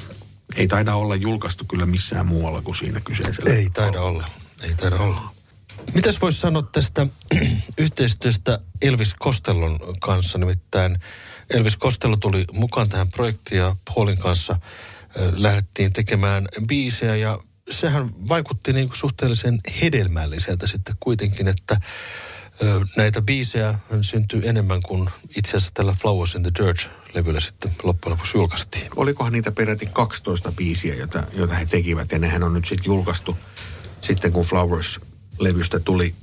Ei taida olla julkaistu kyllä missään muualla kuin siinä kyseisellä. Ei taida olla. Ei taida olla. Mitäs voisi sanoa tästä yhteistyöstä Elvis Kostellon kanssa? Nimittäin Elvis Costello tuli mukaan tähän projektiin ja Paulin kanssa lähdettiin tekemään biisejä ja sehän vaikutti niin kuin suhteellisen hedelmälliseltä sitten kuitenkin, että näitä biisejä syntyi enemmän kuin itse asiassa tällä Flowers in the Dirt-levyllä sitten loppujen lopuksi julkaistiin. Olikohan niitä peräti 12 biisiä, joita, joita he tekivät ja nehän on nyt sitten julkaistu sitten kun Flowers-levystä tuli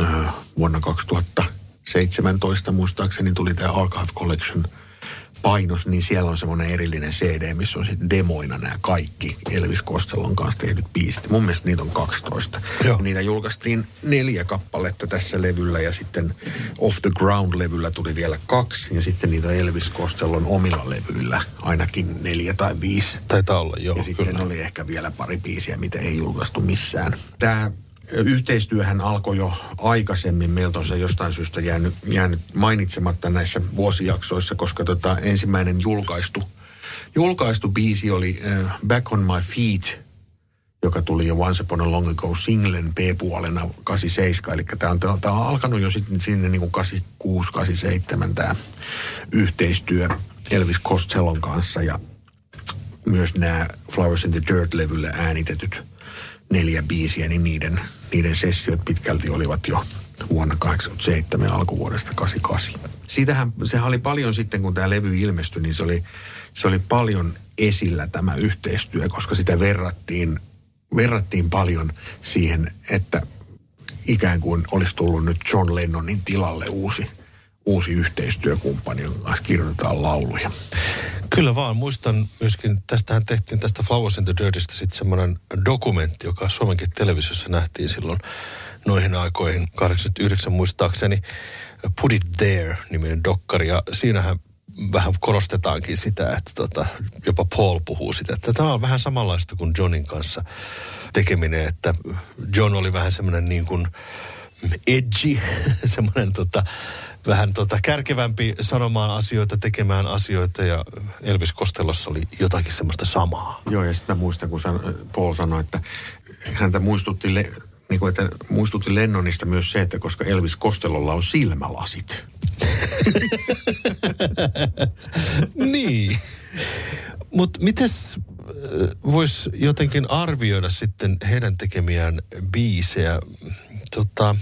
äh, vuonna 2017 muistaakseni tuli tämä Archive Collection painos, niin siellä on semmoinen erillinen CD, missä on sitten demoina nämä kaikki Elvis Costellon kanssa tehdyt biisit. Mun mielestä niitä on 12. Joo. Niitä julkaistiin neljä kappaletta tässä levyllä ja sitten Off the Ground-levyllä tuli vielä kaksi ja sitten niitä Elvis Costellon omilla levyillä ainakin neljä tai viisi. Taitaa olla, joo. Ja sitten kyllä. oli ehkä vielä pari biisiä, mitä ei julkaistu missään. Tämä yhteistyöhän alkoi jo aikaisemmin. Meiltä on se jostain syystä jäänyt, jäänyt mainitsematta näissä vuosijaksoissa, koska tota, ensimmäinen julkaistu, julkaistu biisi oli äh, Back on my feet, joka tuli jo Once Upon a Long Ago singlen B-puolena 87. Eli tämä on, on alkanut jo sitten sinne niin kuin 86, 87 tämä yhteistyö Elvis Costellon kanssa ja myös nämä Flowers in the Dirt-levyllä äänitetyt neljä biisiä, niin niiden, niiden sessiot pitkälti olivat jo vuonna 87 ja alkuvuodesta 88. Siitähän, sehän oli paljon sitten, kun tämä levy ilmestyi, niin se oli, se oli paljon esillä tämä yhteistyö, koska sitä verrattiin, verrattiin paljon siihen, että ikään kuin olisi tullut nyt John Lennonin tilalle uusi, uusi yhteistyökumppani, jonka kanssa kirjoitetaan lauluja. Kyllä vaan, muistan myöskin, tästähän tehtiin tästä Flowers in the Dirtistä sitten semmoinen dokumentti, joka Suomenkin televisiossa nähtiin silloin noihin aikoihin, 89 muistaakseni, Put It There-niminen dokkari, ja siinähän vähän korostetaankin sitä, että tota, jopa Paul puhuu sitä, että tämä on vähän samanlaista kuin Johnin kanssa tekeminen, että John oli vähän semmoinen niin kuin edgy, semmoinen tota, vähän tota kärkevämpi sanomaan asioita, tekemään asioita ja Elvis Costellossa oli jotakin semmoista samaa. Joo, ja sitten muistan, kun san, Paul sanoi, että häntä muistutti, le, niin kuin, että muistutti Lennonista myös se, että koska Elvis Costellolla on silmälasit. niin. Mutta mites voisi jotenkin arvioida sitten heidän tekemiään biisejä? Tota,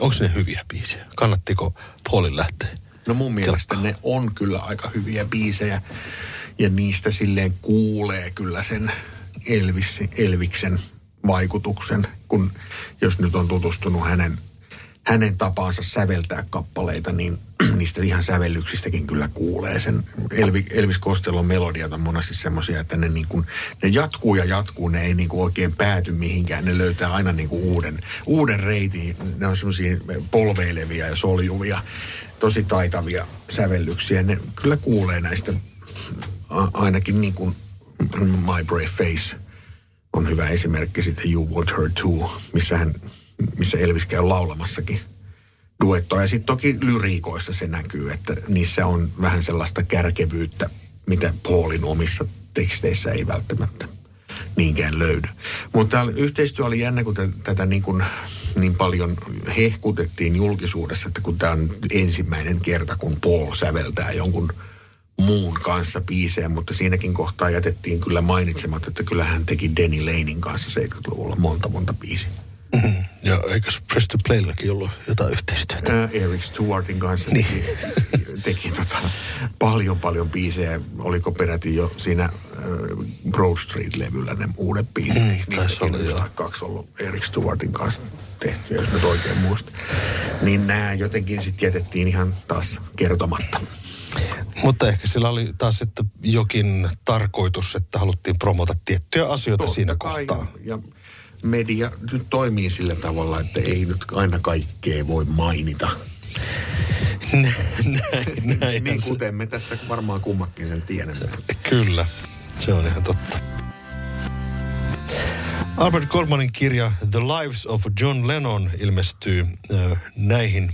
Onko ne hyviä biisejä? Kannattiko Paulin lähteä? No mun mielestä ne on kyllä aika hyviä biisejä. Ja niistä silleen kuulee kyllä sen Elvis, Elviksen vaikutuksen, kun jos nyt on tutustunut hänen, hänen tapaansa säveltää kappaleita, niin niistä ihan sävellyksistäkin kyllä kuulee sen. Elvi, Elvis Costellon melodiat on monesti semmoisia, että ne, niin kuin, ne jatkuu ja jatkuu, ne ei niin kuin oikein pääty mihinkään. Ne löytää aina niin kuin uuden, uuden reitin. Ne on semmoisia polveilevia ja soljuvia, tosi taitavia sävellyksiä. Ne kyllä kuulee näistä ainakin niin kuin My Brave Face on hyvä esimerkki sitten You Want Her Too, missä, hän, missä Elvis käy laulamassakin duettoa. Ja sitten toki lyriikoissa se näkyy, että niissä on vähän sellaista kärkevyyttä, mitä Paulin omissa teksteissä ei välttämättä niinkään löydy. Mutta yhteistyö oli jännä, kun t- tätä niin, kuin, niin paljon hehkutettiin julkisuudessa, että kun tämä on ensimmäinen kerta, kun Paul säveltää jonkun muun kanssa biisejä, mutta siinäkin kohtaa jätettiin kyllä mainitsematta, että kyllä hän teki Denny Lanein kanssa 70-luvulla monta monta biisiä. Ja eikös Press to Playlläkin ollut jotain yhteistyötä? Ää, Eric Stewartin kanssa teki, teki tota, paljon paljon biisejä. Oliko peräti jo siinä äh, Broad Street-levyllä ne uudet biisit? Mm, taisi olla, on joo. kaksi ollut Eric Stewartin kanssa tehty, jos nyt oikein muistan. Niin nämä jotenkin sitten jätettiin ihan taas kertomatta. Mutta ehkä sillä oli taas sitten jokin tarkoitus, että haluttiin promota tiettyjä asioita Totta siinä kai, kohtaa. Ja media nyt toimii sillä tavalla, että ei nyt aina kaikkea voi mainita. näin, näin, Niin se- kuten me tässä varmaan kummakin sen tiedämme. Kyllä, se on ihan totta. Albert Gormanin kirja The Lives of John Lennon ilmestyy äh, näihin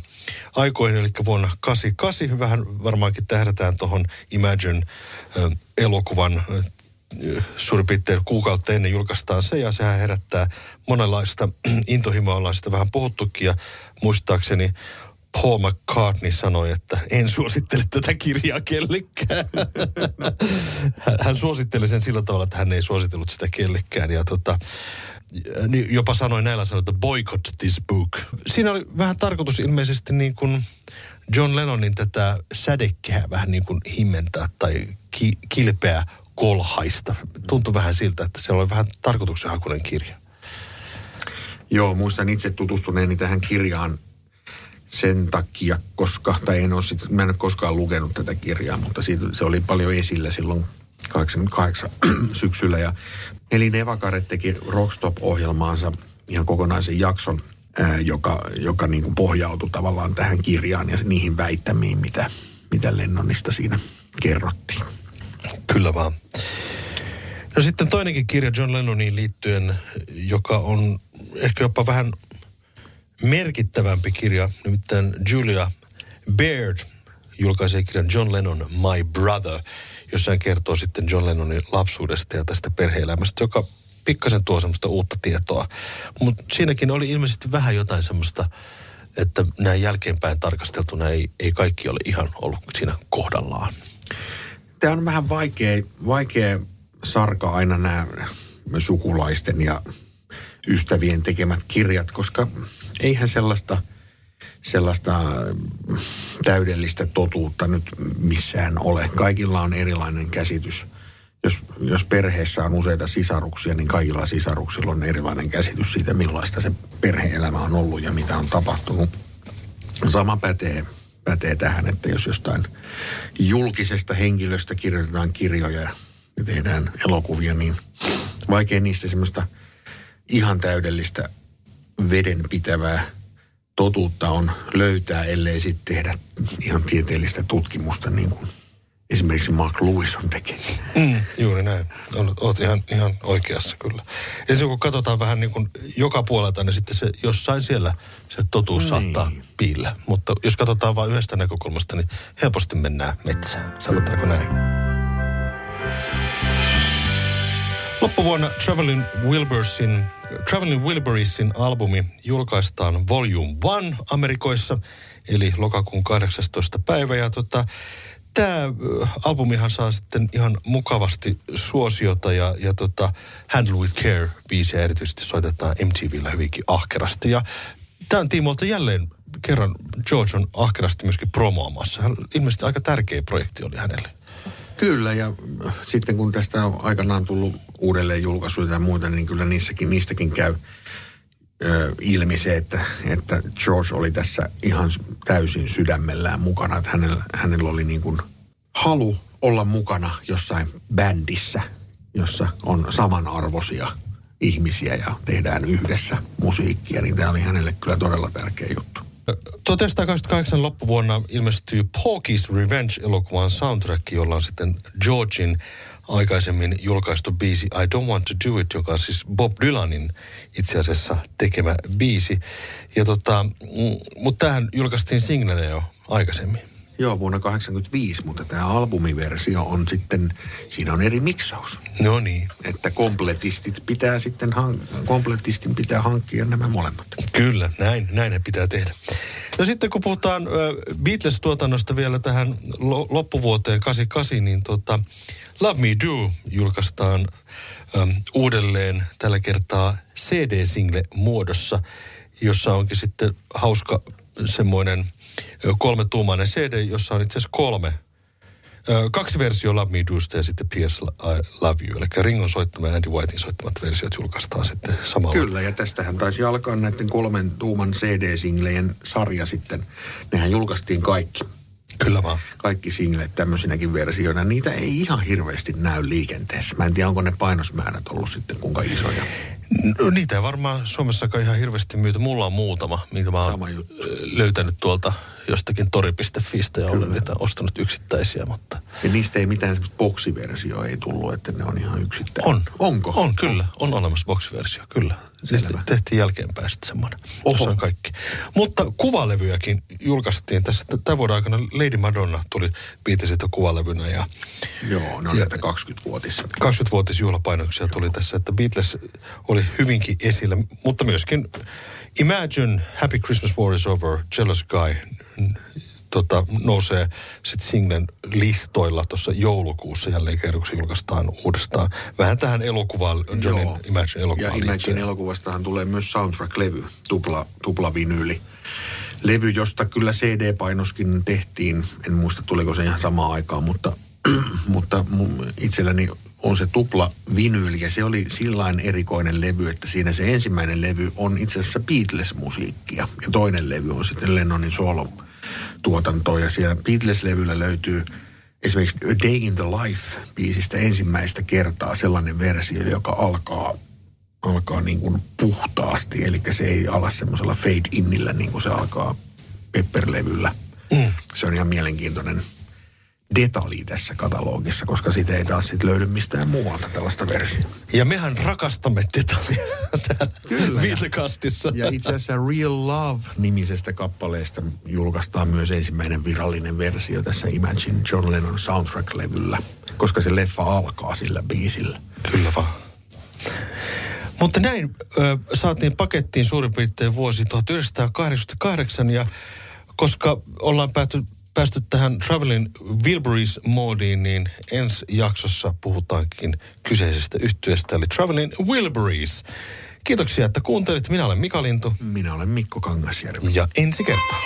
aikoihin, eli vuonna 88. Vähän varmaankin tähdätään tuohon Imagine-elokuvan äh, suurin piirtein kuukautta ennen julkaistaan se, ja sehän herättää monenlaista intohimoa, ollaan sitä vähän puhuttukin, ja muistaakseni Paul McCartney sanoi, että en suosittele tätä kirjaa kellekään. Hän- suositteli sen sillä tavalla, että hän ei suositellut sitä kellekään. Ja tota, niin jopa sanoi näillä sanoilla, että boycott this book. Siinä oli vähän tarkoitus ilmeisesti niin kuin John Lennonin tätä sädekkää vähän niin kuin himmentää tai ki- kilpeä kolhaista. Tuntui vähän siltä, että se oli vähän tarkoituksenhakuinen kirja. Joo, muistan itse tutustuneeni tähän kirjaan sen takia, koska, tai en ole sit, mä en ole koskaan lukenut tätä kirjaa, mutta siitä, se oli paljon esillä silloin 88 syksyllä. Ja Eli Nevakare teki Rockstop-ohjelmaansa ihan kokonaisen jakson, ää, joka, joka niin kuin pohjautui tavallaan tähän kirjaan ja niihin väittämiin, mitä, mitä Lennonista siinä kerrottiin. Kyllä vaan. No sitten toinenkin kirja John Lennoniin liittyen, joka on ehkä jopa vähän merkittävämpi kirja, nimittäin Julia Baird julkaisee kirjan John Lennon My Brother, jossa hän kertoo sitten John Lennonin lapsuudesta ja tästä perheelämästä, joka pikkasen tuo semmoista uutta tietoa. Mutta siinäkin oli ilmeisesti vähän jotain semmoista, että näin jälkeenpäin tarkasteltuna ei, ei kaikki ole ihan ollut siinä kohdallaan. Tämä on vähän vaikea, vaikea sarka aina nämä sukulaisten ja ystävien tekemät kirjat, koska eihän sellaista, sellaista täydellistä totuutta nyt missään ole. Kaikilla on erilainen käsitys. Jos, jos perheessä on useita sisaruksia, niin kaikilla sisaruksilla on erilainen käsitys siitä, millaista se perheelämä on ollut ja mitä on tapahtunut. Sama pätee, pätee tähän, että jos jostain julkisesta henkilöstä kirjoitetaan kirjoja ja tehdään elokuvia, niin vaikea niistä semmoista ihan täydellistä vedenpitävää totuutta on löytää, ellei sitten tehdä ihan tieteellistä tutkimusta, niin kuin esimerkiksi Mark Lewis on tekemään. Mm, juuri näin. Olet ihan, ihan oikeassa kyllä. Ja se kun katsotaan vähän niin kuin joka puolelta, niin sitten se jossain siellä se totuus niin. saattaa piillä. Mutta jos katsotaan vain yhdestä näkökulmasta, niin helposti mennään metsään. Sanotaanko näin? Loppuvuonna Traveling Wilbursin Traveling Wilburiesin albumi julkaistaan Volume 1 Amerikoissa, eli lokakuun 18. päivä. Ja tota, tämä albumihan saa sitten ihan mukavasti suosiota ja, ja tota, Handle with Care biisiä erityisesti soitetaan MTVllä hyvinkin ahkerasti. Ja tämän tiimoilta jälleen kerran George on ahkerasti myöskin promoamassa. Hän, ilmeisesti aika tärkeä projekti oli hänelle. Kyllä, ja sitten kun tästä on aikanaan tullut uudelleen julkaisuja ja muita, niin kyllä niissäkin, niistäkin käy ilmi se, että, että George oli tässä ihan täysin sydämellään mukana. Että hänellä, hänellä oli niin kuin halu olla mukana jossain bändissä, jossa on samanarvoisia ihmisiä ja tehdään yhdessä musiikkia, niin tämä oli hänelle kyllä todella tärkeä juttu. 1988 loppuvuonna ilmestyi Porky's Revenge-elokuvan soundtrack, jolla on sitten Georgin aikaisemmin julkaistu biisi I Don't Want to Do It, joka on siis Bob Dylanin itse asiassa tekemä biisi. Ja tota, mm, mutta tähän julkaistiin singlenä jo aikaisemmin. Joo, vuonna 1985, mutta tämä albumiversio on sitten, siinä on eri miksaus. No niin. Että kompletistit pitää sitten, kompletistin pitää hankkia nämä molemmat. Kyllä, näin, näin he pitää tehdä. No sitten kun puhutaan Beatles-tuotannosta vielä tähän loppuvuoteen 88, niin tota, Love Me Do julkaistaan äm, uudelleen tällä kertaa CD-single muodossa, jossa onkin sitten hauska semmoinen kolmetuumainen CD, jossa on itse asiassa kolme kaksi versio Love Me Dosta ja sitten P.S. I Love You. Eli Ringon soittama ja Andy Whitein soittamat versiot julkaistaan sitten samalla. Kyllä, ja tästähän taisi alkaa näiden kolmen tuuman CD-singlejen sarja sitten. Nehän julkaistiin kaikki. Kyllä vaan. Kaikki singlet tämmöisinäkin versioina. Niitä ei ihan hirveästi näy liikenteessä. Mä en tiedä, onko ne painosmäärät ollut sitten kuinka isoja. No, niitä ei varmaan Suomessakaan ihan hirveästi myyty. Mulla on muutama, minkä mä oon löytänyt tuolta jostakin tori.fistä ja olen niitä ostanut yksittäisiä, mutta... Ja niistä ei mitään semmoista boksiversioa ei tullut, että ne on ihan yksittäisiä. On. Onko? On, kyllä. On olemassa boksiversio, kyllä. Selvä. tehtiin jälkeenpäin sitten semmoinen. Oho. on kaikki. Mutta kuvalevyjäkin julkaistiin tässä. Tämän vuoden aikana Lady Madonna tuli Beatlesilta kuvalevynä. Ja, Joo, ne on näitä 20-vuotis. 20-vuotisjuhlapainoksia tuli tässä, että Beatles oli hyvinkin esillä, mutta myöskin Imagine Happy Christmas War is Over, Jealous Guy tota, nousee sitten singlen listoilla tuossa joulukuussa jälleen se julkaistaan uudestaan. Vähän tähän elokuvaan, Johnin Joo. Imagine elokuvaan Ja Imagine elokuvastahan tulee myös soundtrack-levy, tupla, tupla vinyyli. Levy, josta kyllä CD-painoskin tehtiin. En muista, tuliko se ihan samaan aikaan, mutta, mutta itselläni on se tupla vinyyli ja se oli sillain erikoinen levy, että siinä se ensimmäinen levy on itse asiassa Beatles-musiikkia ja toinen levy on sitten Lennonin solo tuotantoa ja siellä Beatles-levyllä löytyy esimerkiksi A Day in the Life biisistä ensimmäistä kertaa sellainen versio, joka alkaa alkaa niin kuin puhtaasti, eli se ei ala semmoisella fade innillä niin kuin se alkaa Pepper-levyllä. Mm. Se on ihan mielenkiintoinen detalji tässä katalogissa, koska siitä ei taas sit löydy mistään muualta tällaista versiota. Ja mehän rakastamme detaljia täällä Viitekastissa. Ja itse asiassa Real Love-nimisestä kappaleesta julkaistaan myös ensimmäinen virallinen versio tässä Imagine John Lennon soundtrack-levyllä, koska se leffa alkaa sillä biisillä. Kyllä vaan. Mutta näin ö, saatiin pakettiin suurin piirtein vuosi 1988 ja koska ollaan pääty, päästy tähän Traveling Wilburys-moodiin, niin ensi jaksossa puhutaankin kyseisestä yhtyeestä, eli Traveling Wilburys. Kiitoksia, että kuuntelit. Minä olen Mika Lintu. Minä olen Mikko Kangasjärvi. Ja ensi kertaa.